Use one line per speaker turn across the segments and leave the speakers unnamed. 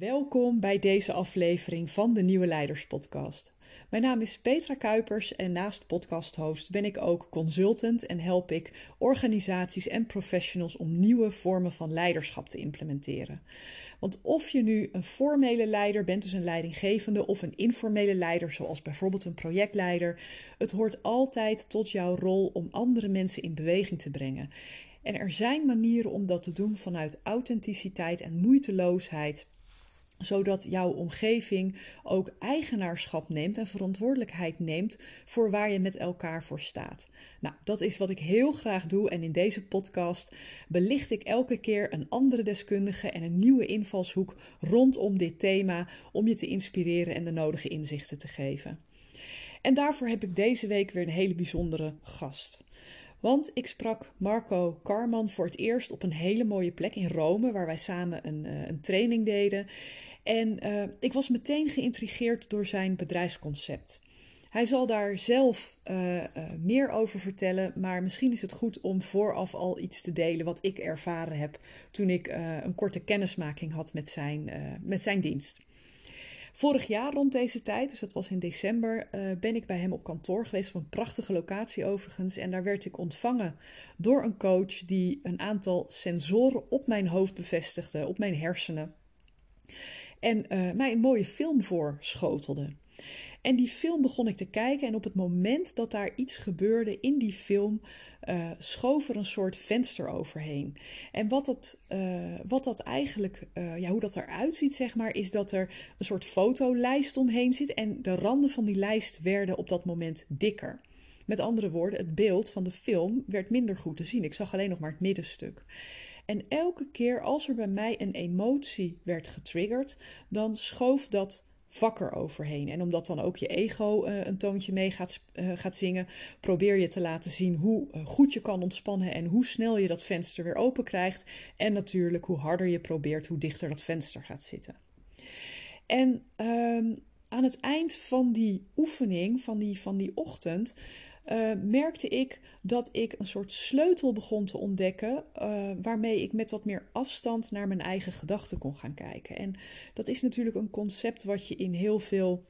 Welkom bij deze aflevering van de Nieuwe Leiders Podcast. Mijn naam is Petra Kuipers en naast podcasthost ben ik ook consultant en help ik organisaties en professionals om nieuwe vormen van leiderschap te implementeren. Want of je nu een formele leider bent, dus een leidinggevende, of een informele leider, zoals bijvoorbeeld een projectleider, het hoort altijd tot jouw rol om andere mensen in beweging te brengen. En er zijn manieren om dat te doen vanuit authenticiteit en moeiteloosheid zodat jouw omgeving ook eigenaarschap neemt en verantwoordelijkheid neemt voor waar je met elkaar voor staat. Nou, dat is wat ik heel graag doe en in deze podcast belicht ik elke keer een andere deskundige en een nieuwe invalshoek rondom dit thema om je te inspireren en de nodige inzichten te geven. En daarvoor heb ik deze week weer een hele bijzondere gast. Want ik sprak Marco Karman voor het eerst op een hele mooie plek in Rome, waar wij samen een, eh, een training deden. En uh, ik was meteen geïntrigeerd door zijn bedrijfsconcept. Hij zal daar zelf uh, uh, meer over vertellen, maar misschien is het goed om vooraf al iets te delen wat ik ervaren heb toen ik een korte kennismaking had met zijn, met zijn dienst. Vorig jaar rond deze tijd, dus dat was in december, ben ik bij hem op kantoor geweest op een prachtige locatie overigens. En daar werd ik ontvangen door een coach die een aantal sensoren op mijn hoofd bevestigde, op mijn hersenen en uh, mij een mooie film voorschotelde. En die film begon ik te kijken en op het moment dat daar iets gebeurde in die film, uh, schoof er een soort venster overheen. En wat dat, uh, wat dat eigenlijk, ja, hoe dat eruit ziet, zeg maar, is dat er een soort fotolijst omheen zit en de randen van die lijst werden op dat moment dikker. Met andere woorden, het beeld van de film werd minder goed te zien. Ik zag alleen nog maar het middenstuk. En elke keer als er bij mij een emotie werd getriggerd, dan schoof dat vakker overheen. En omdat dan ook je ego uh, een toontje mee gaat, uh, gaat zingen, probeer je te laten zien hoe uh, goed je kan ontspannen en hoe snel je dat venster weer open krijgt. En natuurlijk hoe harder je probeert, hoe dichter dat venster gaat zitten. En ehm, aan het eind van die oefening, van die, van die ochtend, uh, merkte ik dat ik een soort sleutel begon te ontdekken, uh, waarmee ik met wat meer afstand naar mijn eigen gedachten kon gaan kijken. En dat is natuurlijk een concept wat je in heel veel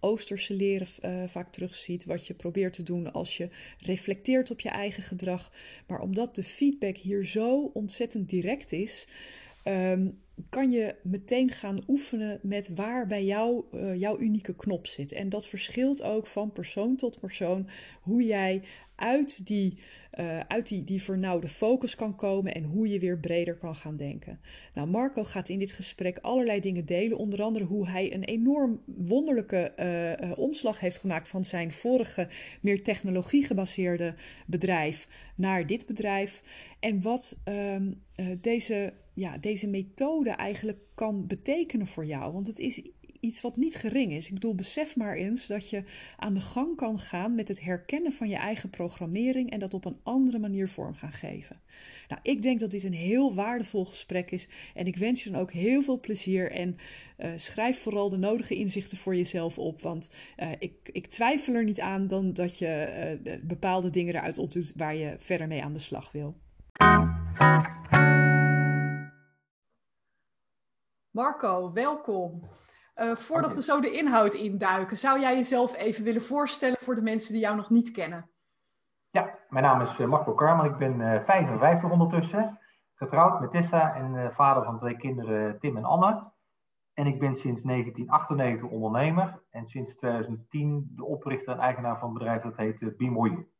Oosterse leren uh, vaak terugziet, wat je probeert te doen als je reflecteert op je eigen gedrag. Maar omdat de feedback hier zo ontzettend direct is, um, kan je meteen gaan oefenen met waar bij jou uh, jouw unieke knop zit. En dat verschilt ook van persoon tot persoon hoe jij uit die, uh, uit die, die vernauwde focus kan komen en hoe je weer breder kan gaan denken. Nou, Marco gaat in dit gesprek allerlei dingen delen, onder andere hoe hij een enorm wonderlijke uh, uh, omslag heeft gemaakt van zijn vorige, meer technologie gebaseerde bedrijf naar dit bedrijf. En wat um, deze, ja, deze methode eigenlijk kan betekenen voor jou. Want het is iets wat niet gering is. Ik bedoel, besef maar eens dat je aan de gang kan gaan met het herkennen van je eigen programmering en dat op een andere manier vorm gaan geven. Nou, ik denk dat dit een heel waardevol gesprek is en ik wens je dan ook heel veel plezier en uh, schrijf vooral de nodige inzichten voor jezelf op, want uh, ik, ik, twijfel er niet aan dan dat je uh, bepaalde dingen eruit opdoet waar je verder mee aan de slag wil. Marco, welkom. Uh, voordat okay. we zo de inhoud induiken, zou jij jezelf even willen voorstellen voor de mensen die jou nog niet kennen?
Ja, mijn naam is Marco Karman. Ik ben uh, 55 ondertussen. Getrouwd met Tessa en vader van twee kinderen, Tim en Anne. En ik ben sinds 1998 ondernemer en sinds 2010 de oprichter en eigenaar van een bedrijf dat heet Bimoyu.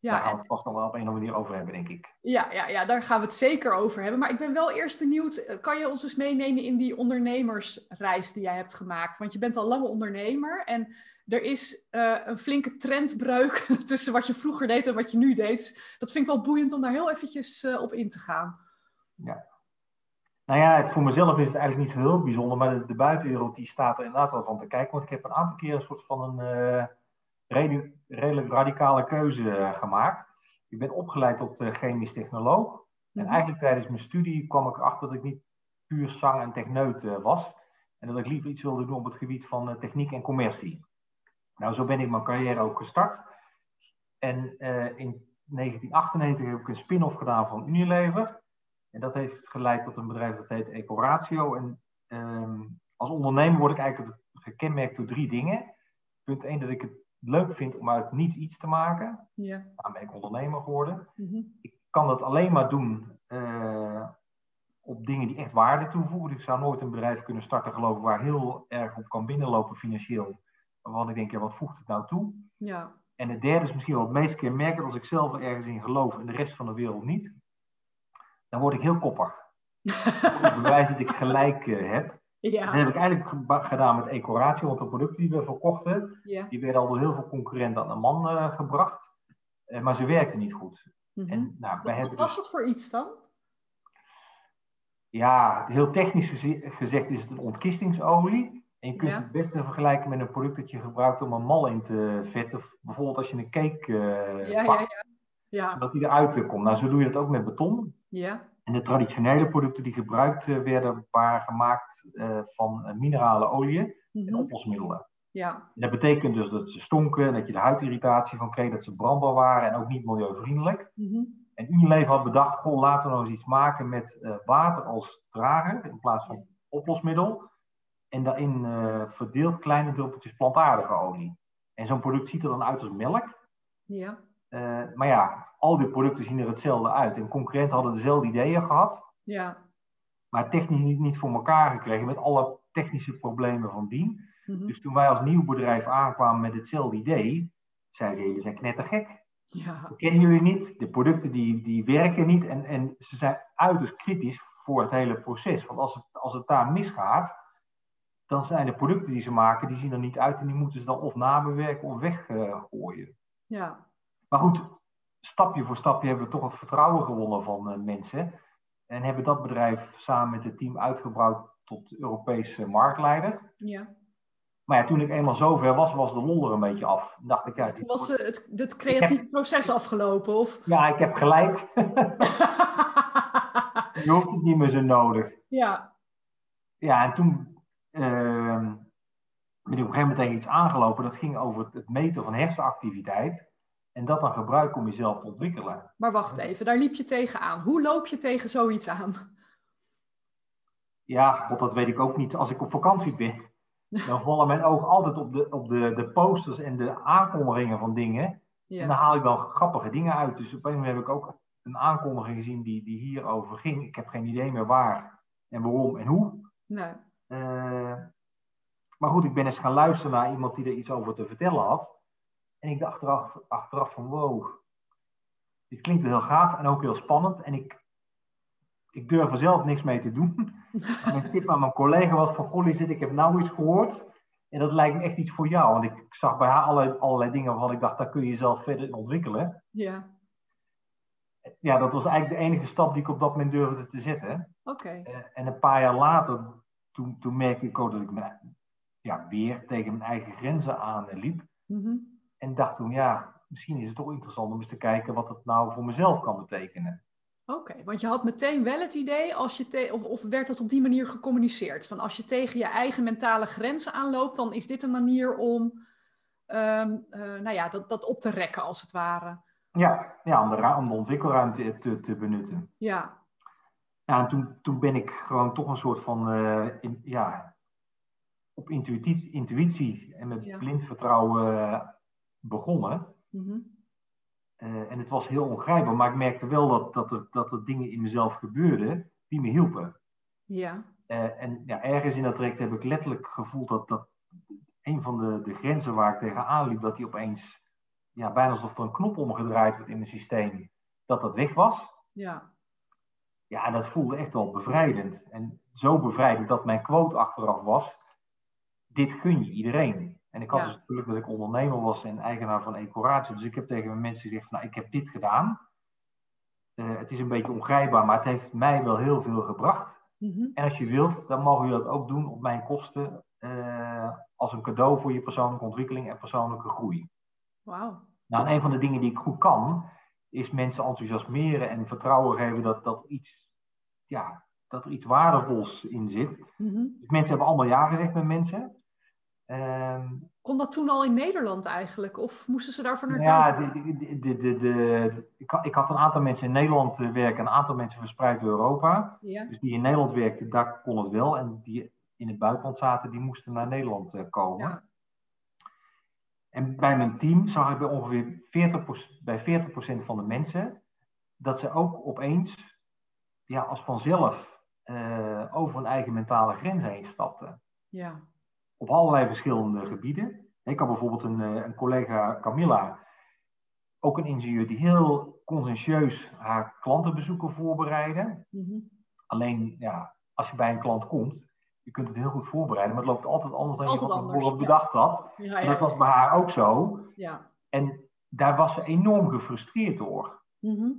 Ja, daar gaan we het vast nog wel op een of andere manier over hebben, denk ik.
Ja, ja, ja, daar gaan we het zeker over hebben. Maar ik ben wel eerst benieuwd, kan je ons eens meenemen in die ondernemersreis die jij hebt gemaakt? Want je bent al lang ondernemer en er is uh, een flinke trendbreuk tussen wat je vroeger deed en wat je nu deed. Dat vind ik wel boeiend om daar heel eventjes uh, op in te gaan.
Ja. Nou ja, voor mezelf is het eigenlijk niet zo heel bijzonder, maar de, de buitenwereld die staat er inderdaad wel van te kijken. Want ik heb een aantal keer een soort van een... Uh, redelijk radicale keuze gemaakt. Ik ben opgeleid tot chemisch technoloog. En
Mhm.
eigenlijk tijdens mijn studie kwam ik erachter dat ik niet puur zang en techneut was. En dat ik liever iets wilde doen op het gebied van techniek en commercie. Nou, zo ben ik mijn carrière ook gestart. En uh, in 1998 heb ik een spin-off gedaan van Unilever. En dat heeft geleid tot een bedrijf dat heet Ecoratio. En ehm, als ondernemer word ik eigenlijk gekenmerkt door drie dingen. Punt 1, dat ik het leuk vind om uit niets iets te maken.
Ja.
Daarom ben ik ondernemer geworden.
Mhm.
Ik kan dat alleen maar doen eh, op dingen die echt waarde toevoegen. Dus ik zou nooit een bedrijf kunnen starten, geloof ik, waar heel erg op kan binnenlopen financieel. Waarvan ik denk, ja, wat voegt het nou toe?
Ja.
En het derde is misschien wel het meest kenmerkend, als ik zelf er ergens in geloof en de rest van de wereld niet, dan word ik heel koppig. Ik bewijs dat ik gelijk eh, heb. Dat
Ja.
heb ik eigenlijk gedaan met Ecoratio, want de producten die we verkochten,
Ja.
die werden al door heel veel concurrenten aan de man eh, gebracht. Eh, maar ze werkten niet goed.
Mhm.
En nou, wij
Wat
hebben
was
dus,
het voor iets dan?
ja, heel technisch geze- gezegd is het een ontkistingsolie. En je kunt
Ja.
het beste vergelijken met een product dat je gebruikt om een mal in te vetten. Bijvoorbeeld als je een cake eh,
Ja, ja,
bakt,
ja. Ja.
zodat die eruit komt. Nou, zo doe je dat ook met beton.
Ja.
En de traditionele producten die gebruikt eh, werden, waren gemaakt eh, van eh, minerale oliën en
Mhm.
oplosmiddelen.
Ja.
Dat betekent dus dat ze stonken, en dat je de huidirritatie van kreeg, dat ze brandbaar waren en ook niet milieuvriendelijk.
Mhm.
En Unilever had bedacht, goh, laten we nou eens iets maken met water als drager in plaats van oplosmiddel. En daarin eh, verdeeld kleine druppeltjes plantaardige olie. En zo'n product ziet er dan uit als melk.
Ja.
Maar ja, al die producten zien er hetzelfde uit. En concurrenten hadden dezelfde ideeën gehad,
Ja.
maar technisch niet, niet voor elkaar gekregen met alle technische problemen van dien.
Mhm.
Dus toen wij als nieuw bedrijf aankwamen met hetzelfde idee, zeiden ze, jullie zijn knettergek.
Ja.
We kennen jullie niet, de producten die, die werken niet en, en ze zijn uiterst kritisch voor het hele proces. Want als het, als het daar misgaat, dan zijn de producten die ze maken, die zien er niet uit en die moeten ze dan of nabewerken of weggooien.
Ja.
maar goed, stapje voor stapje hebben we toch het vertrouwen gewonnen van eh, mensen. En hebben dat bedrijf samen met het team uitgebouwd tot Europese marktleider.
Ja.
Maar ja, toen ik eenmaal zover was, was de lol er een beetje af. Dan dacht ik, ja,
Toen was
wordt-
eh, het, creatieve proces afgelopen, of?
ja ik heb gelijk. Je hoeft het niet meer zo nodig.
ja.
Ja, en toen ehm, ben ik op een gegeven moment iets aangelopen. Dat ging over het meten van hersenactiviteit. En dat dan gebruiken om jezelf te ontwikkelen.
Maar wacht even, daar liep je tegenaan. Hoe loop je tegen zoiets aan?
Ja, god, dat weet ik ook niet. Als ik op vakantie ben, dan vallen mijn ogen altijd op de, op de, de posters en de aankondigingen van dingen. En dan haal ik dan grappige dingen uit. Dus op een moment heb ik ook een aankondiging gezien die, die hierover ging. Ik heb geen idee meer waar en waarom en hoe.
Nee.
Eh, maar goed, ik ben eens gaan luisteren naar iemand die er iets over te vertellen had. En ik dacht achteraf, achteraf van wow, dit klinkt wel heel gaaf en ook heel spannend. En ik, ik durf er zelf niks mee te doen. En mijn tip aan mijn collega was van, goh zit ik heb nou iets gehoord. En dat lijkt me echt iets voor jou. Want ik, ik zag bij haar allerlei, allerlei dingen waarvan ik dacht, daar kun je jezelf verder in ontwikkelen.
Ja.
Ja, dat was eigenlijk de enige stap die ik op dat moment durfde te zetten.
Oké.
Eh, en een paar jaar later, toen, toen merkte ik ook dat ik me, ja, weer tegen mijn eigen grenzen aan eh, liep.
Mhm.
En dacht toen, ja, misschien is het toch interessant om eens te kijken wat het nou voor mezelf kan betekenen.
Oké, want je had meteen wel het idee, als je te- of, of werd het op die manier gecommuniceerd? Van als je tegen je eigen mentale grenzen aanloopt, dan is dit een manier om ehm, eh, nou ja, dat, dat op te rekken, als het ware.
Ja, ja om, de, om de ontwikkelruimte te, te benutten.
Ja,
Ja, en toen, toen ben ik gewoon toch een soort van, eh, in, ja, op intuïtie, intuïtie en met
Ja.
blind vertrouwen begonnen.
Mhm.
Eh, en het was heel ongrijpbaar, maar ik merkte wel dat, dat, er, dat er dingen in mezelf gebeurden die me hielpen.
ja,
Eh, en ja, ergens in dat traject heb ik letterlijk gevoeld dat, dat een van de, de grenzen waar ik tegenaan liep, dat die opeens, ja, bijna alsof er een knop omgedraaid werd in mijn systeem, dat dat weg was.
ja,
Ja, en dat voelde echt wel bevrijdend. En zo bevrijdend dat mijn quote achteraf was, dit gun je iedereen. En ik had
Ja.
dus geluk dat ik ondernemer was en eigenaar van Ecoratio. Dus ik heb tegen mijn mensen gezegd, nou, ik heb dit gedaan. Eh, het is een beetje ongrijpbaar, maar het heeft mij wel heel veel gebracht.
Mhm.
En als je wilt, dan mogen jullie dat ook doen op mijn kosten. eh, als een cadeau voor je persoonlijke ontwikkeling en persoonlijke groei.
Wauw.
Nou, en een van de dingen die ik goed kan, is mensen enthousiasmeren en vertrouwen geven dat, dat, iets, ja, dat er iets waardevols in zit. Dus mensen hebben allemaal ja gezegd met mensen. Ehm,
Kon dat toen al in Nederland eigenlijk? Of moesten ze daarvoor naar
ja, de, de, de, ik, had, ik had een aantal mensen in Nederland eh, werken, een aantal mensen verspreid door Europa.
Ja,
Dus die in Nederland werkten, daar kon het wel. En die in het buitenland zaten, die moesten naar Nederland eh, komen. Ja. En bij mijn team zag ik bij ongeveer 40%, bij 40% van de mensen dat ze ook opeens ja, als vanzelf uh, over hun eigen mentale grens heen stapten.
Ja.
Op allerlei verschillende gebieden. Ik had bijvoorbeeld een, een collega, Camilla, ook een ingenieur die heel conscientieus haar klantenbezoeken voorbereiden.
Mm
Alleen, ja, als je bij een klant komt, je kunt het heel goed voorbereiden, maar het loopt altijd anders dan
altijd
je van
tevoren
bedacht had.
Ja,
En dat was bij haar ook zo.
Ja.
En daar was ze enorm gefrustreerd door.
Mhm.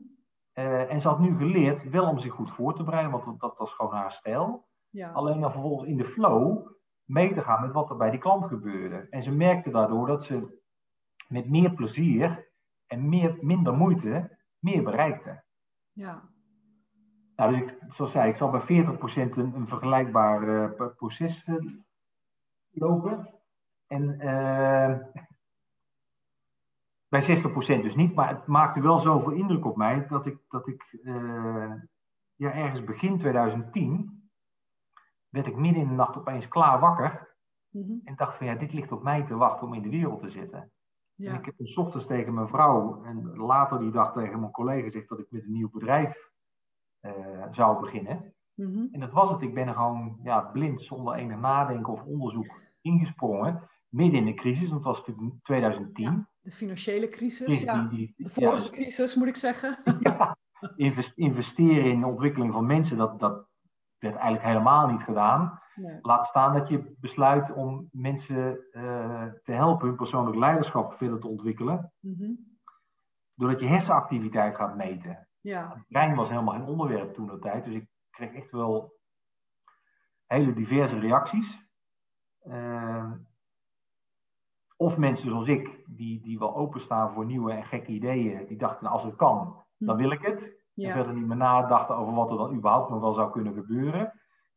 Eh, en ze had nu geleerd wel om zich goed voor te bereiden, want dat, dat was gewoon haar stijl.
ja.
Alleen dan vervolgens in de flow mee te gaan met wat er bij die klant gebeurde. En ze merkte daardoor dat ze met meer plezier en meer, minder moeite meer bereikte.
ja.
Nou, dus ik, zoals zei, ik zal bij 40% een, een vergelijkbaar eh, proces eh, lopen. En eh, bij 60% dus niet, maar het maakte wel zoveel indruk op mij dat ik, dat ik ja, ergens begin 2010 werd ik midden in de nacht opeens klaar wakker
Mhm.
en dacht van ja, dit ligt op mij te wachten om in de wereld te zitten. En
ja.
ik heb dus 's ochtends tegen mijn vrouw en later die dag tegen mijn collega gezegd dat ik met een nieuw bedrijf eh, zou beginnen.
Mhm.
En dat was het. Ik ben er gewoon ja, blind, zonder enig nadenken of onderzoek ingesprongen. Midden in de crisis, want het was natuurlijk 2010.
Ja, De financiële crisis,
Crisis
ja.
die, die,
De vorige crisis, moet ik zeggen.
investeren in de ontwikkeling van mensen, dat, dat werd eigenlijk helemaal niet gedaan.
Nee.
Laat staan dat je besluit om mensen eh, te helpen hun persoonlijk leiderschap verder te ontwikkelen.
Mhm.
Doordat je hersenactiviteit gaat meten.
Ja,
Het brein was helemaal geen onderwerp toen de tijd. Dus ik kreeg echt wel hele diverse reacties. Eh, of mensen zoals ik, die, die wel openstaan voor nieuwe en gekke ideeën, die dachten, nou, als het kan, dan wil ik het. En
ja.
verder niet meer nadachten over wat er dan überhaupt nog wel zou kunnen gebeuren.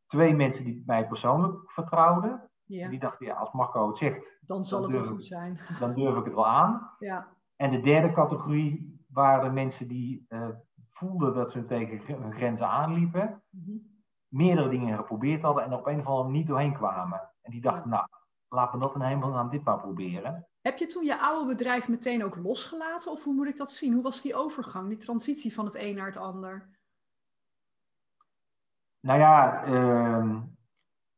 Twee mensen die mij persoonlijk vertrouwden.
ja.
Die dachten, ja, als Marco het zegt,
Dan zal
dan
het wel goed zijn.
dan durf ik het wel aan.
Ja,
En de derde categorie waren de mensen die eh, voelden dat ze tegen hun grenzen aanliepen.
Mhm.
Meerdere dingen geprobeerd hadden en op een of andere manier niet doorheen kwamen. En die dachten, nou, laten we dat in hemelsnaam dit maar proberen.
Heb je toen je oude bedrijf meteen ook losgelaten? Of hoe moet ik dat zien? Hoe was die overgang, die transitie van het een naar het ander?
Nou ja, ehm,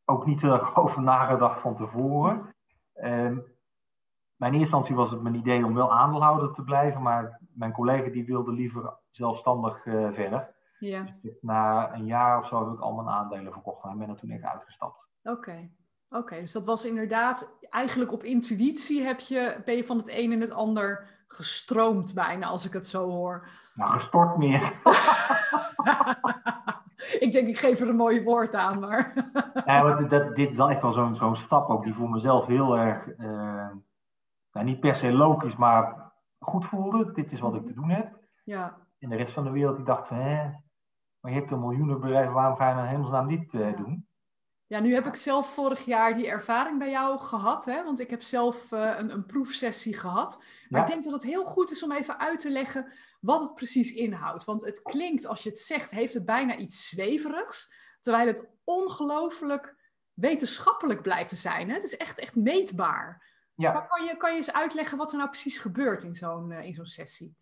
ook niet erg over nagedacht van tevoren. Ehm, maar in eerste instantie was het mijn idee om wel aandeelhouder te blijven, maar mijn collega die wilde liever zelfstandig eh, verder.
Ja,
Dus na een jaar of zo heb ik al mijn aandelen verkocht en ben er toen echt uitgestapt.
oké. Oké, dus dat was inderdaad eigenlijk op intuïtie heb je, ben je van het een in het ander gestroomd bijna, als ik het zo hoor.
Nou, gestort meer.
ik denk, ik geef er een mooi woord aan, maar...
Ja, maar dit- dat, dit is dan echt wel zo'n zo'n stap ook die voor mezelf heel erg, eh, nou, niet per se logisch, maar goed voelde. Dit is wat ik te doen heb.
ja,
En de rest van de wereld die dacht van, hè, maar je hebt een miljoenenbedrijf, waarom ga je in hemelsnaam dit eh,
Ja.
doen?
Ja, nu heb ik zelf vorig jaar die ervaring bij jou gehad, hè? want ik heb zelf eh, een, een proefsessie gehad. Maar
Ja.
ik denk dat het heel goed is om even uit te leggen wat het precies inhoudt. Want het klinkt, als je het zegt, heeft het bijna iets zweverigs, terwijl het ongelooflijk wetenschappelijk blijkt te zijn. Hè? Het is echt, echt meetbaar.
Ja,
Maar kan je, kan je eens uitleggen wat er nou precies gebeurt in zo'n eh, in zo'n sessie?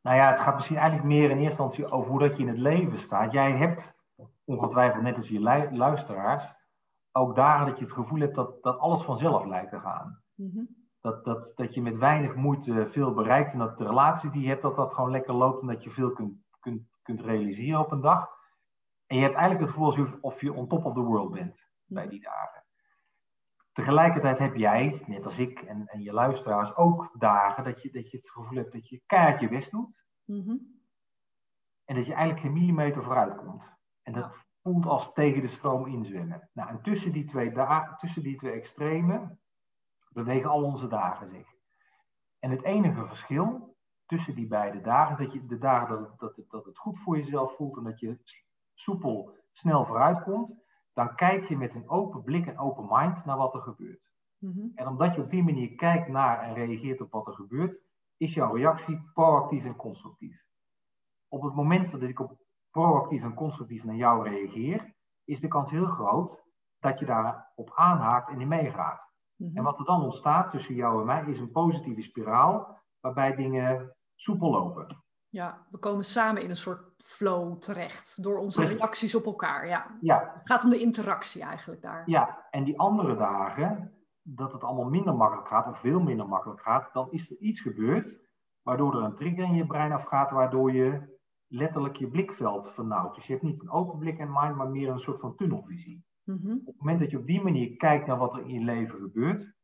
nou ja, het gaat misschien eigenlijk meer in eerste instantie over hoe dat je in het leven staat. Jij hebt ongetwijfeld, net als je lu- luisteraars, ook dagen dat je het gevoel hebt dat, dat alles vanzelf lijkt te gaan.
Mhm.
Dat, dat, dat je met weinig moeite veel bereikt en dat de relatie die je hebt, dat dat gewoon lekker loopt en dat je veel kunt, kunt, kunt realiseren op een dag. En je hebt eigenlijk het gevoel alsof of je on top of the world bent bij die dagen. Tegelijkertijd heb jij, net als ik en, en je luisteraars, ook dagen dat je, dat je het gevoel hebt dat je keihard je best doet
Mhm.
en dat je eigenlijk geen millimeter vooruit komt. En dat voelt als tegen de stroom inzwemmen. Nou, en tussen die twee, da- tussen die twee extremen bewegen al onze dagen zich. En het enige verschil tussen die beide dagen is dat je de dagen dat, dat, het- dat het goed voor jezelf voelt en dat je soepel snel vooruit komt, dan kijk je met een open blik en open mind naar wat er gebeurt.
Mhm.
En omdat je op die manier kijkt naar en reageert op wat er gebeurt, is jouw reactie proactief en constructief. Op het moment dat ik op proactief en constructief naar jou reageer, is de kans heel groot dat je daarop aanhaakt en in meegaat.
Mhm.
En wat er dan ontstaat tussen jou en mij is een positieve spiraal waarbij dingen soepel lopen.
Ja, we komen samen in een soort flow terecht door onze
Precies.
reacties op elkaar. Ja.
Ja,
Het gaat om de interactie eigenlijk daar.
ja, en die andere dagen, dat het allemaal minder makkelijk gaat, of veel minder makkelijk gaat, dan is er iets gebeurd waardoor er een trigger in je brein afgaat, waardoor je letterlijk je blikveld vernauwt. Dus je hebt niet een open blik en mind, maar meer een soort van tunnelvisie.
Mhm.
Op het moment dat je op die manier kijkt naar wat er in je leven gebeurt,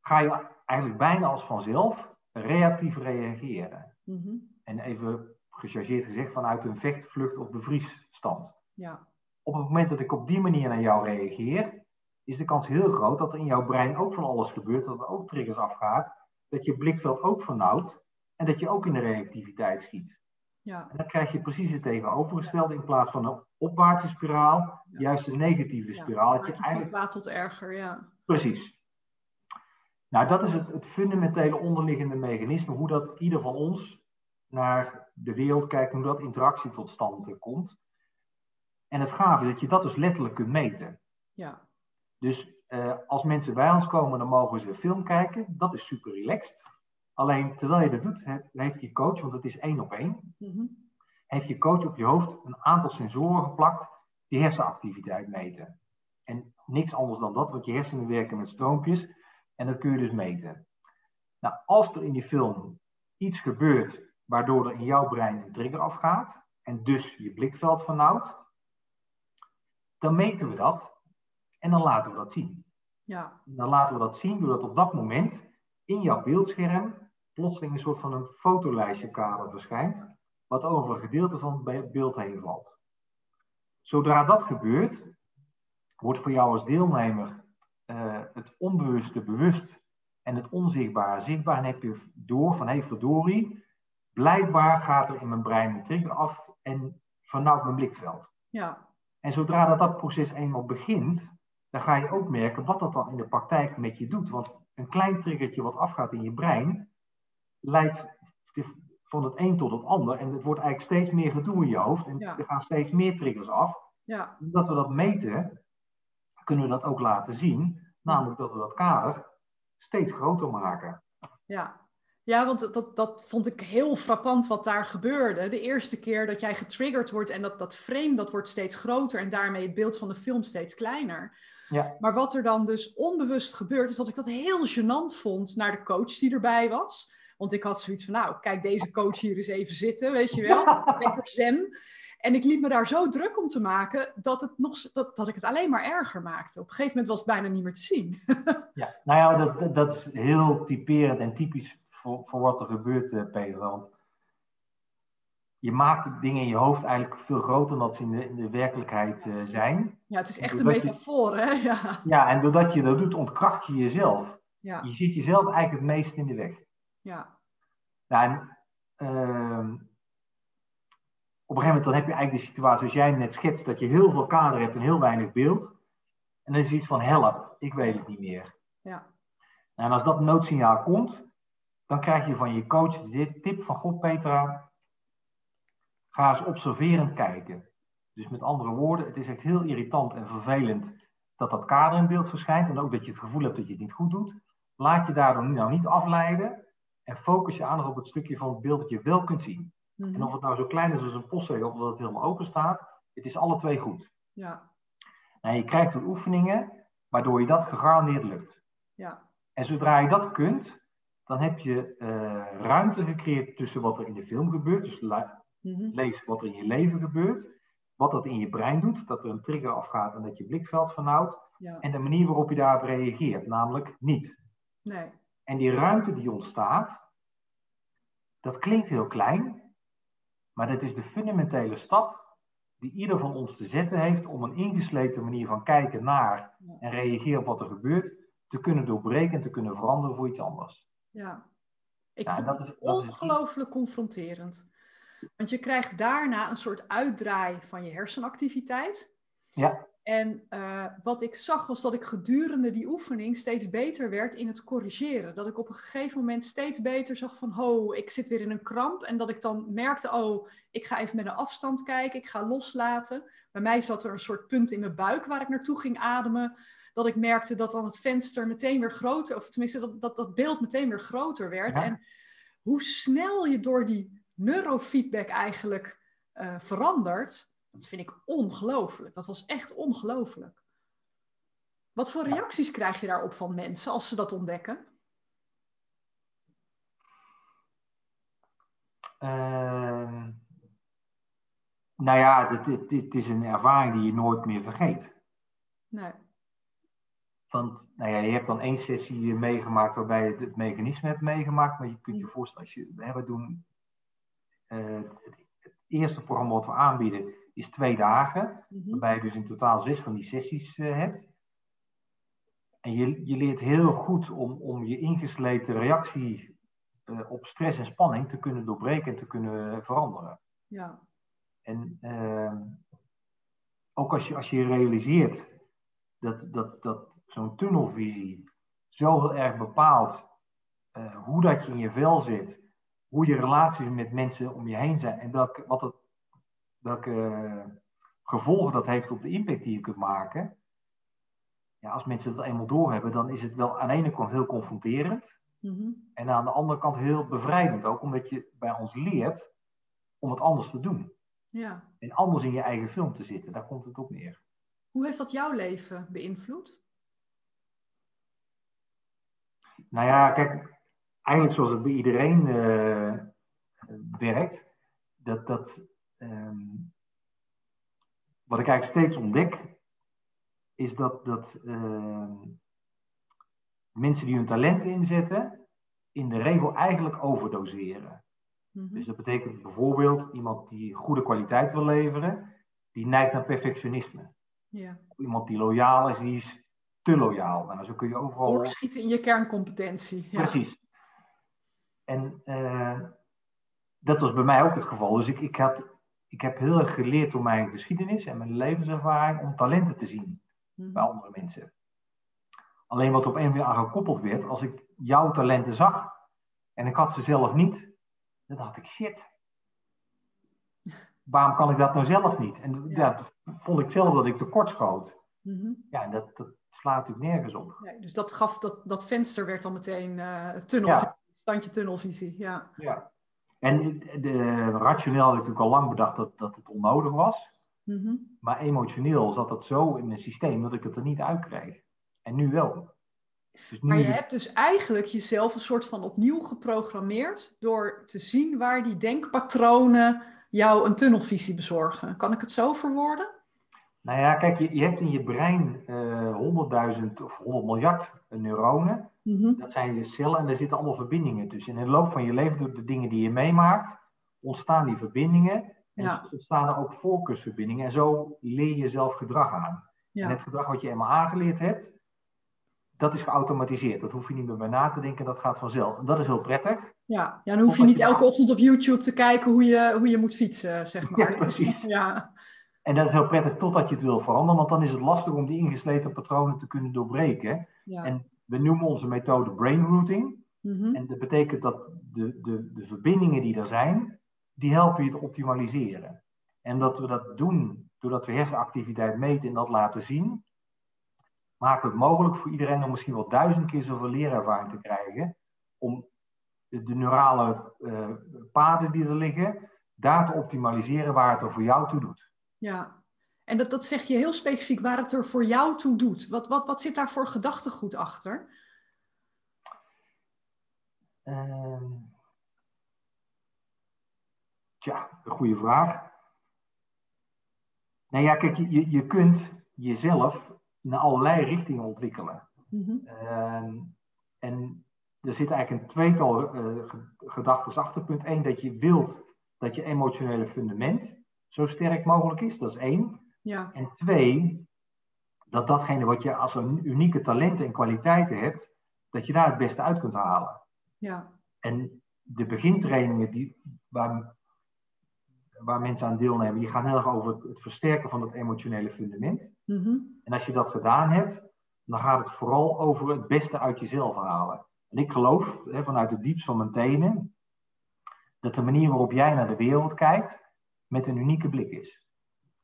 ga je eigenlijk bijna als vanzelf reactief reageren.
Mhm.
En even gechargeerd gezegd, vanuit een vecht, vlucht of bevriesstand.
Ja.
Op het moment dat ik op die manier naar jou reageer, is de kans heel groot dat er in jouw brein ook van alles gebeurt, dat er ook triggers afgaat, dat je blikveld ook vernauwt en dat je ook in de reactiviteit schiet.
Ja.
En dan krijg je precies het tegenovergestelde in plaats van een opwaartse spiraal,
Ja.
juist een negatieve
Ja,
spiraal. Dat
maakt
je
van kwaad tot erger, ja.
Precies. Nou, dat is het, het fundamentele onderliggende mechanisme, hoe dat ieder van ons naar de wereld kijkt, hoe dat interactie tot stand komt. En het gave is dat je dat dus letterlijk kunt meten.
Ja.
Dus eh, als mensen bij ons komen, dan mogen ze een film kijken. Dat is super relaxed. Alleen terwijl je dat doet, he- heeft je coach, want het is één op één,
Mhm.
heeft je coach op je hoofd een aantal sensoren geplakt die hersenactiviteit meten. En niks anders dan dat, want je hersenen werken met stroompjes en dat kun je dus meten. Nou, als er in die film iets gebeurt waardoor er in jouw brein een trigger afgaat en dus je blikveld vernauwt, dan meten we dat en dan laten we dat zien.
Ja.
Dan laten we dat zien doordat op dat moment in jouw beeldscherm plotseling een soort van een fotolijstjekader verschijnt, wat over een gedeelte van het be- beeld heen valt. Zodra dat gebeurt, wordt voor jou als deelnemer eh, het onbewuste bewust en het onzichtbare zichtbaar. En heb je door van, hé hey, verdorie, blijkbaar gaat er in mijn brein een trigger af en vernauwt mijn blikveld.
Ja.
En zodra dat, dat proces eenmaal begint, dan ga je ook merken wat dat dan in de praktijk met je doet. Want een klein triggertje wat afgaat in je brein, leidt van het een tot het ander. En het wordt eigenlijk steeds meer gedoe in je hoofd. En
Ja.
er gaan steeds meer triggers af.
Ja.
Omdat we dat meten, kunnen we dat ook laten zien. Namelijk dat we dat kader steeds groter maken.
Ja. Ja, want dat- dat, dat vond ik heel frappant wat daar gebeurde. De eerste keer dat jij getriggerd wordt en dat, dat frame dat wordt steeds groter en daarmee het beeld van de film steeds kleiner.
Ja.
Maar wat er dan dus onbewust gebeurt, is dat ik dat heel gênant vond naar de coach die erbij was. Want ik had zoiets van, nou, kijk deze coach hier eens even zitten, weet je wel. Lekker zen. En ik liet me daar zo druk om te maken dat, het nog, dat, dat ik het alleen maar erger maakte. Op een gegeven moment was het bijna niet meer te zien.
Ja, nou ja, dat, dat- is heel typerend en typisch voor, voor wat er gebeurt, eh, Peter. Want je maakt dingen in je hoofd eigenlijk veel groter dan ze in de, in de werkelijkheid eh, zijn.
Ja, het is echt een
je-
metafoor, hè? Ja.
Ja, en doordat je dat doet, ontkracht je jezelf.
Ja,
Je ziet jezelf eigenlijk het meest in de weg.
Ja,
Nou, en, op een gegeven moment dan heb je eigenlijk de situatie zoals jij net schetst, dat je heel veel kader hebt en heel weinig beeld. En dan is iets van help, ik weet het niet meer.
ja,
En als dat noodsignaal komt, dan krijg je van je coach dit tip van God, Petra. Ga eens observerend kijken. Dus met andere woorden, het is echt heel irritant en vervelend dat dat kader in beeld verschijnt. En ook dat je het gevoel hebt dat je het niet goed doet. Laat je daardoor nou niet afleiden. En focus je aandacht op het stukje van het beeld dat je wel kunt zien.
mhm,
En of het nou zo klein is als een postzegel of dat het helemaal open staat, het is alle twee goed.
ja,
En je krijgt er oefeningen waardoor je dat gegarandeerd lukt.
ja,
En zodra je dat kunt, dan heb je eh, ruimte gecreëerd tussen wat er in de film gebeurt. Dus
mhm,
lees wat er in je leven gebeurt. Wat dat in je brein doet, dat er een trigger afgaat en dat je blikveld vernauwt.
ja,
En de manier waarop je daarop reageert, namelijk niet.
nee,
En die ruimte die ontstaat, dat klinkt heel klein, maar dat is de fundamentele stap die ieder van ons te zetten heeft om een ingesleten manier van kijken naar en reageren op wat er gebeurt, te kunnen doorbreken en te kunnen veranderen voor iets anders.
ja. Ik
Ja,
vind
dat
het
is- dat is-
ongelooflijk confronterend. Want je krijgt daarna een soort uitdraai van je hersenactiviteit.
Ja.
En uh, wat ik zag was dat ik gedurende die oefening steeds beter werd in het corrigeren. Dat ik op een gegeven moment steeds beter zag van, ho, ik zit weer in een kramp. En dat ik dan merkte, oh, ik ga even met een afstand kijken, ik ga loslaten. Bij mij zat er een soort punt in mijn buik waar ik naartoe ging ademen. Dat ik merkte dat dan het venster meteen weer groter, of tenminste dat dat, dat beeld meteen weer groter werd. Ja. En hoe snel je door die neurofeedback eigenlijk uh, verandert, dat vind ik ongelooflijk. Dat was echt ongelooflijk. Wat voor reacties krijg je daarop van mensen als ze dat ontdekken?
Uh, nou ja, dit, is een ervaring die je nooit meer vergeet.
Nee.
Want nou ja, je hebt dan één sessie meegemaakt waarbij je het mechanisme hebt meegemaakt. Maar je kunt je voorstellen, als je, we doen uh, het eerste programma wat we aanbieden, is twee dagen. Mm-hmm. Waarbij je dus in totaal zes van die sessies uh, hebt. En je, je leert heel goed om, om je ingesleten reactie uh, op stress en spanning te kunnen doorbreken en te kunnen veranderen.
Ja.
En uh, ook als je, als je realiseert dat, dat, dat zo'n tunnelvisie zo heel erg bepaalt uh, hoe dat je in je vel zit, hoe je relaties met mensen om je heen zijn en welke, wat het welke gevolgen dat heeft op de impact die je kunt maken. Ja, als mensen dat eenmaal doorhebben, dan is het wel aan de ene kant heel confronterend.
Mm-hmm.
En aan de andere kant heel bevrijdend ook, omdat je bij ons leert om het anders te doen.
Ja.
En anders in je eigen film te zitten, daar komt het op neer.
Hoe heeft dat jouw leven beïnvloed?
Nou ja, kijk, eigenlijk zoals het bij iedereen uh, werkt, dat, dat um, wat ik eigenlijk steeds ontdek, is dat, dat uh, mensen die hun talent inzetten, in de regel eigenlijk overdoseren.
Mm-hmm.
Dus dat betekent bijvoorbeeld iemand die goede kwaliteit wil leveren, die neigt naar perfectionisme.
Yeah.
Iemand die loyaal is, die is te loyaal. Nou, zo kun je overal...
Doorschieten in je kerncompetentie. Ja.
Precies. En uh, dat was bij mij ook het geval. Dus ik, ik had ik heb heel erg geleerd door mijn geschiedenis en mijn levenservaring om talenten te zien
Mhm.
bij andere mensen. Alleen wat op een of andere aan gekoppeld werd, als ik jouw talenten zag en ik had ze zelf niet, dan dacht ik shit. Waarom kan ik dat nou zelf niet? En
Ja.
dat vond ik zelf dat ik tekortschoot.
Mhm.
Ja, en dat, dat slaat natuurlijk nergens op.
Nee, dus dat gaf dat, dat venster werd dan meteen eh tunnelvisie,
Ja.
standje tunnelvisie. Ja.
Ja. En de, rationeel had ik natuurlijk al lang bedacht dat, dat het onnodig was.
Mhm.
Maar emotioneel zat dat zo in mijn systeem dat ik het er niet uit kreeg. En nu wel. Dus nu
Maar je hebt dus eigenlijk jezelf een soort van opnieuw geprogrammeerd door te zien waar die denkpatronen jou een tunnelvisie bezorgen. Kan ik het zo verwoorden?
Nou ja, kijk, je, je hebt in je brein eh 100.000 of 100 miljard neuronen.
Mhm.
Dat zijn je cellen en daar zitten allemaal verbindingen tussen. En in de loop van je leven, door de dingen die je meemaakt, ontstaan die verbindingen. En
Ja.
ontstaan er ook voorkeursverbindingen. En zo leer je zelf gedrag aan. En het gedrag wat je eenmaal aangeleerd hebt, dat is geautomatiseerd. Dat hoef je niet meer bij na te denken, dat gaat vanzelf. En dat is heel prettig.
Ja. ja, dan hoef je niet
je-
elke ochtend op YouTube te kijken hoe je, hoe je moet fietsen, zeg maar.
Ja, precies.
Ja,
En dat is heel prettig totdat je het wil veranderen, want dan is het lastig om die ingesleten patronen te kunnen doorbreken.
ja.
En we noemen onze methode brain routing.
Mhm.
En dat betekent dat de, de, de verbindingen die er zijn, die helpen je te optimaliseren. En dat we dat doen doordat we hersenactiviteit meten en dat laten zien, maken we het mogelijk voor iedereen om misschien wel duizend keer zoveel leerervaring te krijgen. Om de, de neurale eh, paden die er liggen, daar te optimaliseren waar het er voor jou toe doet.
ja. En dat, dat zeg je heel specifiek waar het er voor jou toe doet. Wat, wat, wat zit daar voor gedachtegoed achter?
Tja, een goede vraag. Nou ja, kijk, je, je kunt jezelf naar allerlei richtingen ontwikkelen.
Mhm.
Ehm, en er zit eigenlijk een tweetal eh, gedachten achter. Punt 1, dat je wilt dat je emotionele fundament zo sterk mogelijk is. Dat is één.
Ja,
En twee, dat datgene wat je als een unieke talenten en kwaliteiten hebt, dat je daar het beste uit kunt halen.
ja,
En de begintrainingen die, waar, waar mensen aan deelnemen, die gaan heel erg over het, het versterken van het emotionele fundament.
Mhm.
En als je dat gedaan hebt, dan gaat het vooral over het beste uit jezelf halen. En ik geloof hè, vanuit het diepst van mijn tenen dat de manier waarop jij naar de wereld kijkt met een unieke blik is.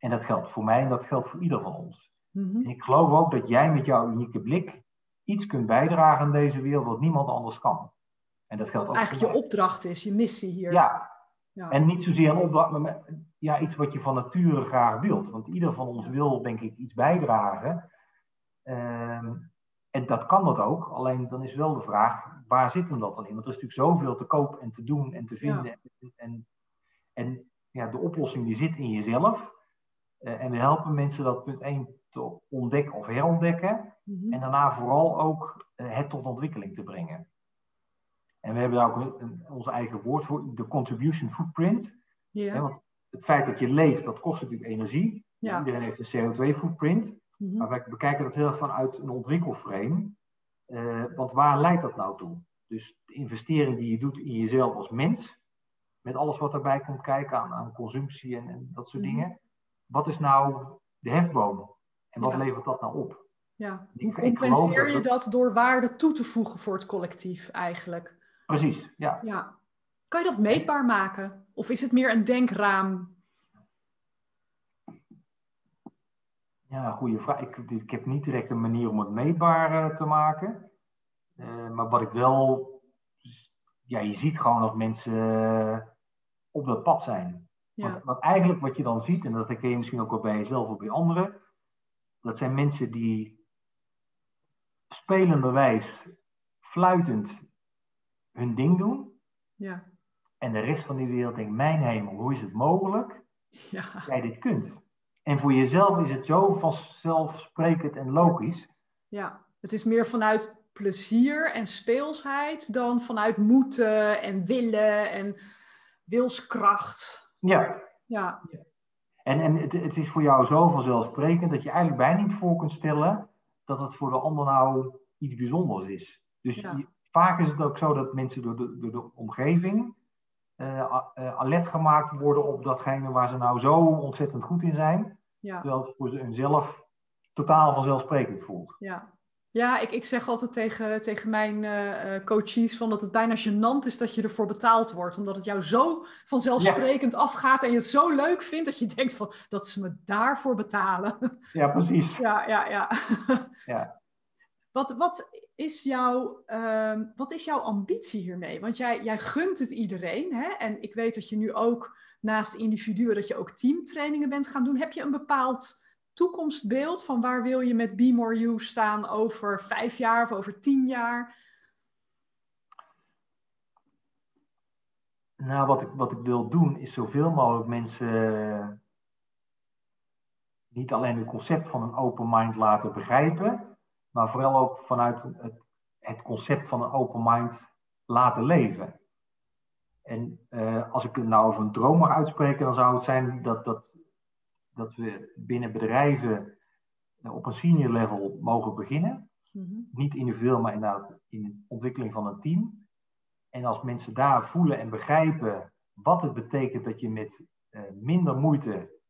En dat geldt voor mij en dat geldt voor ieder van ons.
Mhm.
Ik geloof ook dat jij met jouw unieke blik iets kunt bijdragen aan deze wereld wat niemand anders kan. En dat geldt
Dat
ook
eigenlijk
voor
je opdracht is, je missie hier.
Ja,
Ja.
en niet zozeer een opdracht, maar ja, iets wat je van nature graag wilt. Want ieder van ons
Ja.
wil, denk ik, iets bijdragen. Ehm, en dat kan dat ook. Alleen dan is wel de vraag, waar zit hem dat dan in? Want er is natuurlijk zoveel te koop en te doen en te vinden. En, en, en ja, de oplossing die zit in jezelf. Eh, en we helpen mensen dat punt 1 te ontdekken of herontdekken.
Mhm.
En daarna vooral ook eh, het tot ontwikkeling te brengen. En we hebben daar ook een, een- ons eigen woord voor, de contribution footprint.
Ja.
Want het feit dat je leeft, dat kost natuurlijk energie.
Ja.
Iedereen heeft een CO2-footprint.
Mhm.
Maar wij bekijken dat heel erg vanuit een ontwikkelframe. Eh, want waar leidt dat nou toe? Dus de investering die je doet in jezelf als mens, met alles wat erbij komt kijken aan, aan consumptie en, en dat soort
Mhm.
dingen. Wat is nou de hefboom? En wat
Ja.
levert dat nou op?
Ja.
Ik-
Hoe compenseer je dat door waarde toe te voegen voor het collectief eigenlijk?
Precies, ja.
Ja. Kan je dat meetbaar maken? Of is het meer een denkraam?
Ja, goede vraag. Ik, ik heb niet direct een manier om het meetbaar eh, te maken. Eh, maar wat ik wel. Ja, je ziet gewoon dat mensen eh, op dat pad zijn.
Ja.
Want, want eigenlijk wat je dan ziet, en dat herken je misschien ook wel bij jezelf of bij anderen. Dat zijn mensen die spelenderwijs, fluitend hun ding doen.
Ja.
En de rest van die wereld denkt, mijn hemel, hoe is het mogelijk
Ja.
dat jij dit kunt? En voor jezelf is het zo vanzelfsprekend en logisch.
ja. Het is meer vanuit plezier en speelsheid dan vanuit moeten en willen en wilskracht.
Ja,
Ja.
en, en het, het is voor jou zo vanzelfsprekend dat je eigenlijk bijna niet voor kunt stellen dat het voor de ander nou iets bijzonders is. Dus
Ja.
je- vaak is het ook zo dat mensen door de, door de omgeving eh, eh, alert gemaakt worden op datgene waar ze nou zo ontzettend goed in zijn,
Ja.
terwijl het voor hunzelf totaal vanzelfsprekend voelt.
Ja, ja ik, ik zeg altijd tegen, tegen mijn eh, coaches van dat het bijna gênant is dat je ervoor betaald wordt. Omdat het jou zo vanzelfsprekend afgaat en je het zo leuk vindt dat je denkt van dat ze me daarvoor betalen.
Ja, precies.
ja, ja, ja.
Ja.
Wat, wat, is jouw, ehm, wat is jouw ambitie hiermee? Want jij, jij gunt het iedereen. Hè? En ik weet dat je nu ook naast individuen dat je ook teamtrainingen bent gaan doen. Heb je een bepaald toekomstbeeld van waar wil je met Be More You staan over vijf jaar of over tien jaar?
Nou, wat ik, wat ik wil doen is zoveel mogelijk mensen eh, niet alleen het concept van een open mind laten begrijpen, maar vooral ook vanuit het, het concept van een open mind laten leven. En eh, als ik het nou over een droom mag uitspreken, dan zou het zijn dat, dat, dat we binnen bedrijven eh, op een senior level mogen beginnen.
Mhm.
Niet individueel, maar inderdaad in de ontwikkeling van een team. En als mensen daar voelen en begrijpen wat het betekent dat je met eh, minder moeite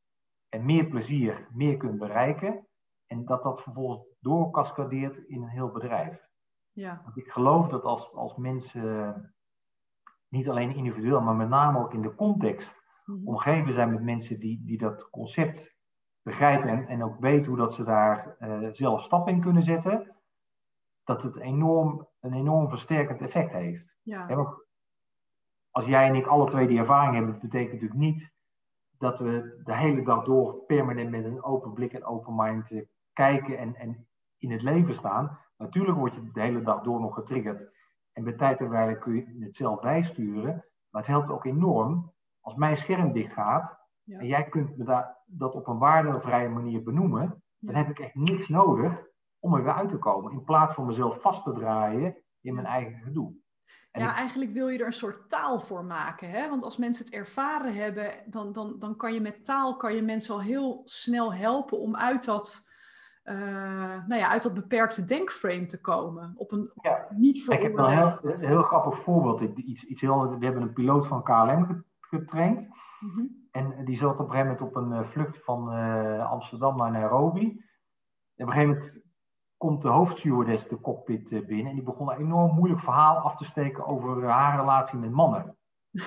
en meer plezier meer kunt bereiken. En dat dat vervolgens doorcascadeert in een heel bedrijf.
Ja,
Want ik geloof dat als, als mensen, niet alleen individueel, maar met name ook in de context. Omgeven zijn met mensen die, die dat concept begrijpen en, en ook weten hoe dat ze daar eh, zelf stap in kunnen zetten, dat het enorm, een enorm versterkend effect heeft.
ja,
want als jij en ik alle twee die ervaring hebben, betekent natuurlijk niet dat we de hele dag door permanent met een open blik en open mind eh, kijken en, en in het leven staan. Natuurlijk word je de hele dag door nog getriggerd. En bij tijd en kun je het zelf bijsturen. Maar het helpt ook enorm als mijn scherm dicht gaat.
Ja.
En jij kunt me dat op een waardevrije manier benoemen. Dan heb ik echt niks nodig om er weer uit te komen. In plaats van mezelf vast te draaien in mijn eigen gedoe. En
ja,
ik-
eigenlijk wil je er een soort taal voor maken. Hè? Want als mensen het ervaren hebben, dan, dan, dan kan je met taal kan je mensen al heel snel helpen om uit dat, eh, nou ja, uit dat beperkte denkframe te komen. Op een
Ja.
niet
Ik heb een heel, heel grappig voorbeeld. Ik- Iets, iets heel, we hebben een piloot van KLM ge- getraind.
Mhm.
En die zat op een gegeven moment op een vlucht van Amsterdam naar Nairobi. En op een gegeven moment komt de hoofdstewardess de cockpit binnen. En die begon een enorm moeilijk verhaal af te steken over haar relatie met mannen.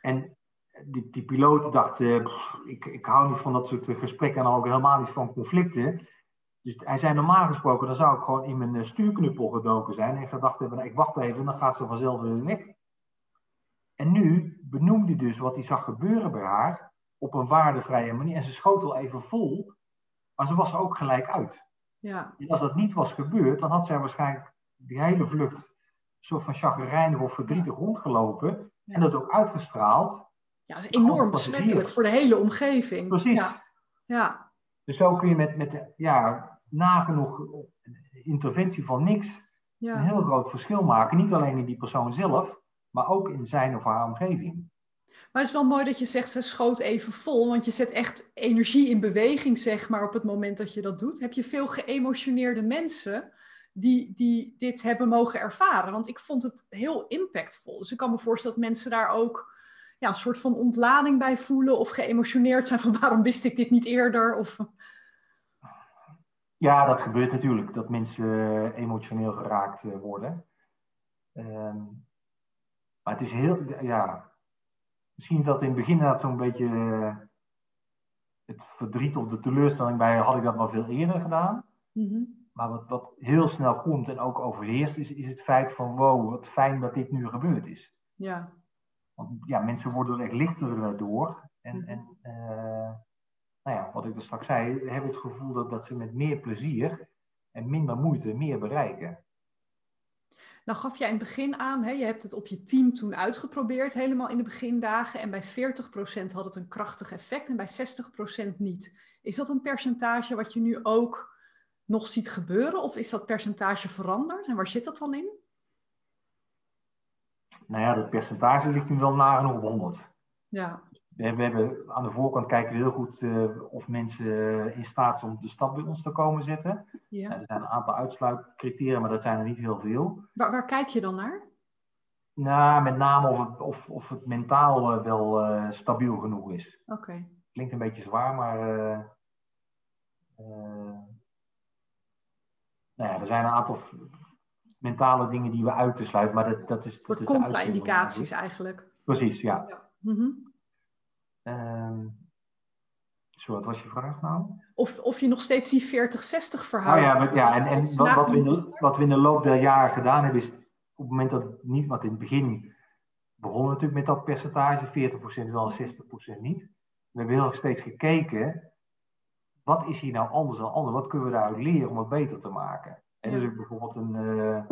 en die, die piloot dacht, ik, ik hou niet van dat soort gesprekken en ook helemaal niet van conflicten. Dus hij zei normaal gesproken, dan zou ik gewoon in mijn stuurknuppel gedoken zijn en gedacht hebben, nou, ik wacht even, dan gaat ze vanzelf weer weg. En nu benoemde hij dus wat hij zag gebeuren bij haar op een waardevrije manier. En ze schoot al even vol, maar ze was er ook gelijk uit. Ja. En als dat niet was gebeurd, dan had zij waarschijnlijk die hele vlucht een soort van chagrijnig of verdrietig rondgelopen. En dat ook uitgestraald.
Ja, dat is enorm besmettelijk voor de hele omgeving.
Precies.
Ja. ja.
Dus zo kun je met, met ja, nagenoeg interventie van niks ja. een heel groot verschil maken. Niet alleen in die persoon zelf, maar ook in zijn of haar omgeving.
Maar het is wel mooi dat je zegt, ze schoot even vol, want je zet echt energie in beweging, zeg maar, op het moment dat je dat doet. Heb je veel geëmotioneerde mensen die, die dit hebben mogen ervaren? Want ik vond het heel impactvol. Dus ik kan me voorstellen dat mensen daar ook ja, een soort van ontlading bij voelen of geëmotioneerd zijn van waarom wist ik dit niet eerder? Of...
Ja, dat gebeurt natuurlijk, dat mensen emotioneel geraakt eh, worden. Ehm, maar het is heel, ja, misschien dat in het begin inderdaad zo'n beetje eh, het verdriet of de teleurstelling bij, had ik dat maar veel eerder gedaan. Mhm. Maar wat, wat heel snel komt en ook overheerst, is, is het feit van, wow, wat fijn dat dit nu gebeurd is. Ja. Want ja, mensen worden er echt lichter door. En, mhm. en nou ja, wat ik er straks zei, hebben het gevoel dat, dat ze met meer plezier en minder moeite meer bereiken.
Nou gaf jij in het begin aan, hè, je hebt het op je team toen uitgeprobeerd, helemaal in de begindagen. En bij 40% had het een krachtig effect en bij 60% niet. Is dat een percentage wat je nu ook nog ziet gebeuren? Of is dat percentage veranderd? En waar zit dat dan in?
Nou ja, dat percentage ligt nu wel nagenoeg op 100. Ja we hebben, aan de voorkant kijken we heel goed uh, of mensen eh, in staat zijn om de stap bij ons te komen zetten. Ja. Uh, er zijn een aantal uitsluitcriteria, maar dat zijn er niet heel veel.
Waar, waar kijk je dan naar?
Nou, met name of het, of, of het mentaal wel stabiel genoeg is. Oké. Klinkt een beetje zwaar, maar nou ja, er zijn een aantal mentale dingen die we uit te sluiten, maar dat, dat is...
Dat is contra-indicaties eigenlijk.
Precies, ja. ja. Mm Um, zo, wat was je vraag nou?
Of, of je nog steeds die 40-60 verhouding...
Oh ja, ja en, en wat, wat, we in de, wat we in de loop der jaren gedaan hebben is... op het moment dat het niet, want in het begin begonnen we natuurlijk met dat percentage, 40% wel en 60% niet. We hebben heel steeds gekeken, wat is hier nou anders dan ander? Wat kunnen we daaruit leren om het beter te maken? En ja. dus bijvoorbeeld een, uh,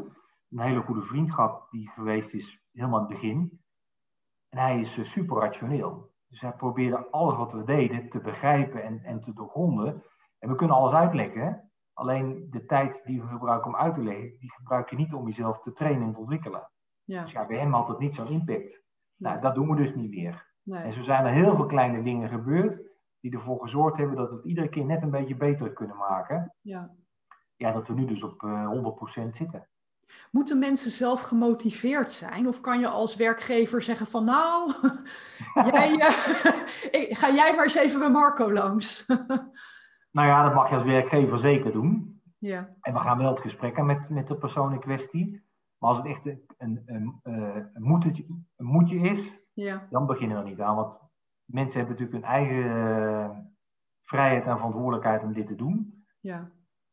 een hele goede vriendschap die geweest is helemaal in het begin. En hij is uh, super rationeel. Dus hij probeerde alles wat we deden te begrijpen en, en te doorgronden. En we kunnen alles uitleggen. Alleen de tijd die we gebruiken om uit te leggen, die gebruik je niet om jezelf te trainen en te ontwikkelen. Ja. Dus ja, bij hem had het niet zo'n impact. Nou, dat doen we dus niet meer. Nee. En zo zijn er heel veel kleine dingen gebeurd die ervoor gezorgd hebben dat we het iedere keer net een beetje beter kunnen maken. Ja, ja dat we nu dus op uh, eh, 100% zitten.
Moeten mensen zelf gemotiveerd zijn? Of kan je als werkgever zeggen van nou, jij, uh, ga jij maar eens even bij Marco langs?
nou ja, dat mag je als werkgever zeker doen. Ja. En we gaan wel het gesprek aan met, met de persoon in kwestie. Maar als het echt een, een, een, eh, een, moetje, een moetje is, ja. dan beginnen we er niet aan. Want mensen hebben natuurlijk hun eigen vrijheid en verantwoordelijkheid om dit te doen. Ja.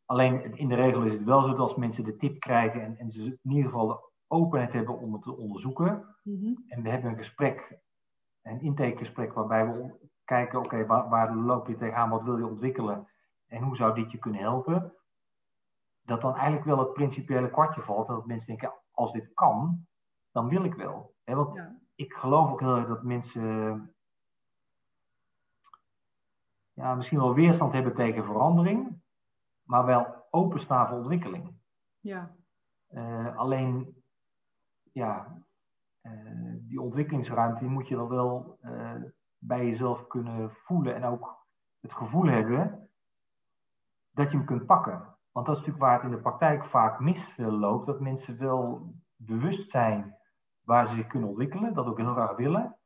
Alleen in de regel is het wel zo dat als mensen de tip krijgen en, en ze in ieder geval de openheid hebben om het te onderzoeken. Mhm. En we hebben een gesprek, een intakegesprek, waarbij we kijken, oké, waar, waar, loop je tegenaan, wat wil je ontwikkelen en hoe zou dit je kunnen helpen? Dat dan eigenlijk wel het principiële kwartje valt. Dat mensen denken, als dit kan, dan wil ik wel. want ik geloof ook heel erg dat mensen ja, misschien wel weerstand hebben tegen verandering maar wel openstaan voor ontwikkeling. Ja. Uh, alleen, ja, uh, die ontwikkelingsruimte die moet je dan wel uh, bij jezelf kunnen voelen en ook het gevoel hebben dat je hem kunt pakken. Want dat is natuurlijk waar het in de praktijk vaak misloopt, dat mensen wel bewust zijn waar ze zich kunnen ontwikkelen, dat ook heel graag willen.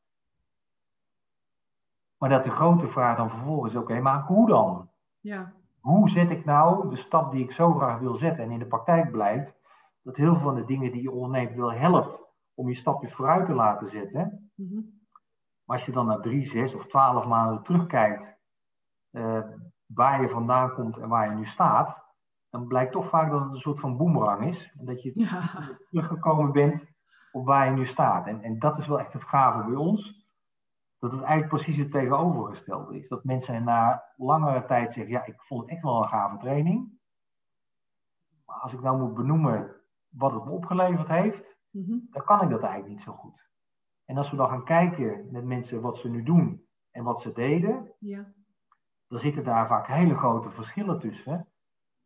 Maar dat de grote vraag dan vervolgens is, oké, maar hoe dan?
Ja.
Hoe zet ik nou de stap die ik zo graag wil zetten? En in de praktijk blijkt dat heel veel van de dingen die je onderneemt wel helpt om je stapjes vooruit te laten zetten.
Mhm.
Maar als je dan na drie, zes of twaalf maanden terugkijkt uh, waar je vandaan komt en waar je nu staat, dan blijkt toch vaak dat het een soort van boemerang is. En dat je
Ja.
teruggekomen bent op waar je nu staat. En, en dat is wel echt het gave bij ons. Dat het eigenlijk precies het tegenovergestelde is. Dat mensen na langere tijd zeggen, ja, ik vond het echt wel een gave training. Maar als ik nou moet benoemen wat het me opgeleverd heeft,
Mhm.
dan kan ik dat eigenlijk niet zo goed. En als we dan gaan kijken met mensen wat ze nu doen en wat ze deden,
Ja.
dan zitten daar vaak hele grote verschillen tussen.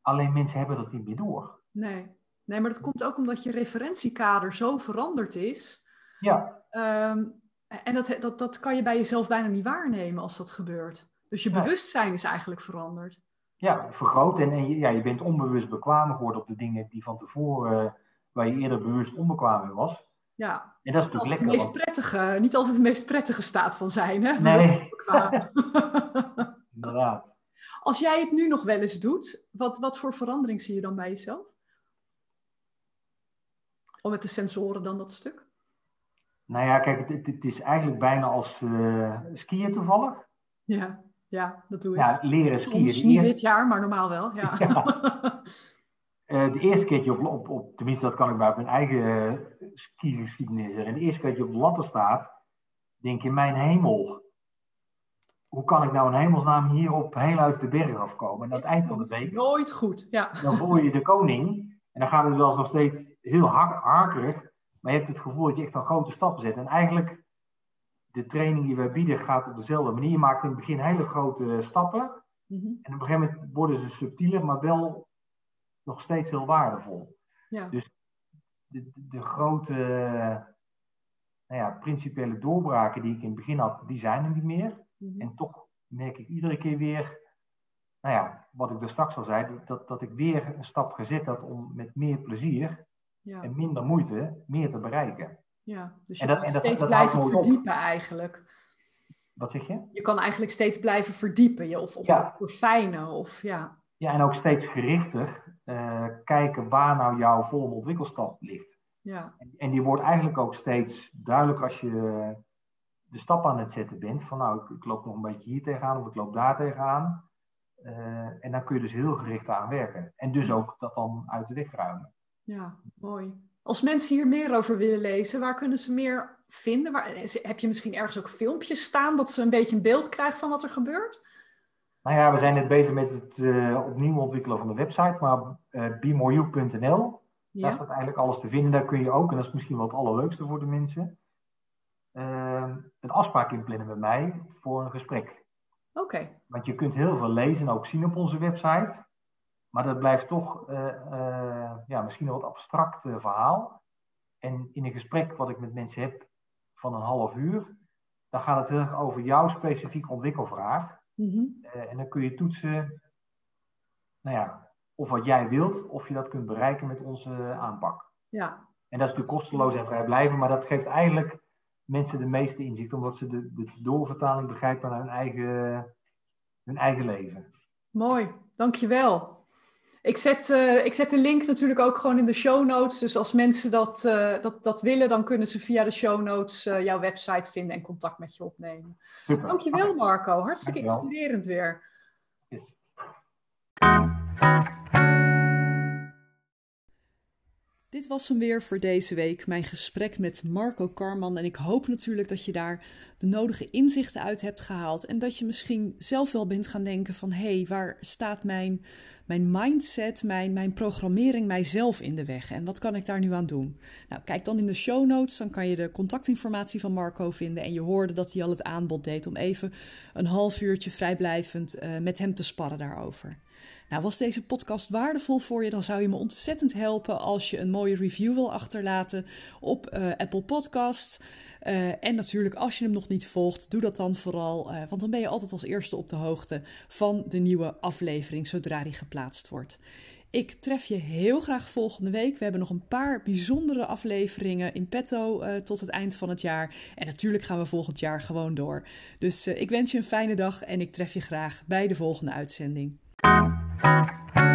Alleen mensen hebben dat niet meer door.
Nee. nee, maar dat komt ook omdat je referentiekader zo veranderd is.
Ja,
Ehm, en dat, dat, dat kan je bij jezelf bijna niet waarnemen als dat gebeurt. Dus je bewustzijn is eigenlijk veranderd.
ja vergroot. En, en je, ja, je bent onbewust bekwaam geworden op de dingen die van tevoren, eh, waar je eerder bewust onbekwaam in was.
Ja.
En dat is natuurlijk lekker.
de meest
want-
prettige, niet altijd de meest prettige staat van zijn, hè?
Nee. Inderdaad.
Als jij het nu nog wel eens doet, wat, wat voor verandering zie je dan bij jezelf? Of met de sensoren dan dat stuk?
Nou ja, kijk, het, het is eigenlijk bijna als eh, skiën toevallig.
Ja, ja dat doe ik.
Ja, leren skiën.
Soms niet dit jaar, maar normaal wel. Ja.
Ja. Eh, de eerste keer dat je op, op, op, tenminste dat kan ik bij mijn eigen uh, skigeschiedenis zeggen. De eerste keer dat je op de latten staat, denk je, mijn hemel. Hoe kan ik nou in hemelsnaam hier op heel uit de berg afkomen? En aan het eind van de week,
Nooit goed, ja.
dan voel je de koning. En dan gaat het wel nog steeds heel hak. Maar je hebt het gevoel dat je echt een grote stap zet. En eigenlijk, de training die wij bieden gaat op dezelfde manier. Je maakt in het begin hele grote stappen.
Mhm.
En op een gegeven moment worden ze subtieler, maar wel nog steeds heel waardevol.
ja.
Dus de, de grote nou ja, principiële doorbraken die ik in het begin had, die zijn er niet meer.
Mhm.
En toch merk ik iedere keer weer, nou ja, wat ik er straks al zei, dat, dat ik weer een stap gezet had om met meer plezier
ja.
en minder moeite meer te bereiken.
ja. Dus je
En dat-
kan
en
steeds
dat
blijven
op.
verdiepen eigenlijk.
Wat zeg je?
Je kan eigenlijk steeds blijven verdiepen je, of, of
Ja.
verfijnen. Of, ja.
Ja, en ook steeds gerichter eh, kijken waar nou jouw volgende ontwikkelstap ligt.
Ja.
En, en die wordt eigenlijk ook steeds duidelijker als je de stap aan het zetten bent. Van nou, ik, ik loop nog een beetje hier tegenaan of ik loop daar tegenaan. Eh, en dan kun je dus heel gericht aan werken. En dus ook dat dan uit de weg ruimen.
Ja, mooi. Als mensen hier meer over willen lezen, waar kunnen ze meer vinden? Waar, heb je misschien ergens ook filmpjes staan, dat ze een beetje een beeld krijgen van wat er gebeurt?
Nou ja, we zijn net bezig met het eh, opnieuw ontwikkelen van de website. Maar uh, daar staat eigenlijk alles te vinden. Daar kun je ook, en dat is misschien wel het allerleukste voor de mensen, uh, een afspraak inplannen met mij voor een gesprek.
Oké. Okay.
Want je kunt heel veel lezen en ook zien op onze website. Maar dat blijft toch uh, uh, ja, misschien een wat abstract uh, verhaal. En in een gesprek wat ik met mensen heb van een half uur, dan gaat het heel erg over jouw specifieke ontwikkelvraag.
Mm -hmm.
en dan kun je toetsen, nou ja, of wat jij wilt, of je dat kunt bereiken met onze aanpak.
Ja.
En dat is natuurlijk kosteloos en vrijblijvend, maar dat geeft eigenlijk mensen de meeste inzicht, omdat ze de, de doorvertaling begrijpen naar hun eigen, hun eigen leven.
Mooi, dankjewel. Ik zet, uh, ik zet de link natuurlijk ook gewoon in de show notes. Dus als mensen dat, uh, dat, dat willen, dan kunnen ze via de show notes uh, jouw website vinden en contact met je opnemen.
Super.
Dankjewel Marco, hartstikke
Dankjewel.
inspirerend weer.
Yes.
Dit was hem weer voor deze week, mijn gesprek met Marco Karman. En ik hoop natuurlijk dat je daar de nodige inzichten uit hebt gehaald. En dat je misschien zelf wel bent gaan denken van... hé, hey, waar staat mijn, mijn mindset, mijn, mijn programmering mijzelf in de weg? En wat kan ik daar nu aan doen? Nou, kijk dan in de show notes, dan kan je de contactinformatie van Marco vinden. En je hoorde dat hij al het aanbod deed om even een half uurtje vrijblijvend uh, met hem te sparren daarover. Nou, was deze podcast waardevol voor je, dan zou je me ontzettend helpen als je een mooie review wil achterlaten op uh, Apple Podcast. Uh, en natuurlijk, als je hem nog niet volgt, doe dat dan vooral, uh, want dan ben je altijd als eerste op de hoogte van de nieuwe aflevering zodra die geplaatst wordt. Ik tref je heel graag volgende week. We hebben nog een paar bijzondere afleveringen in petto tot het eind van het jaar. En natuurlijk gaan we volgend jaar gewoon door. Dus ik wens je een fijne dag en ik tref je graag bij de volgende uitzending. Thank you.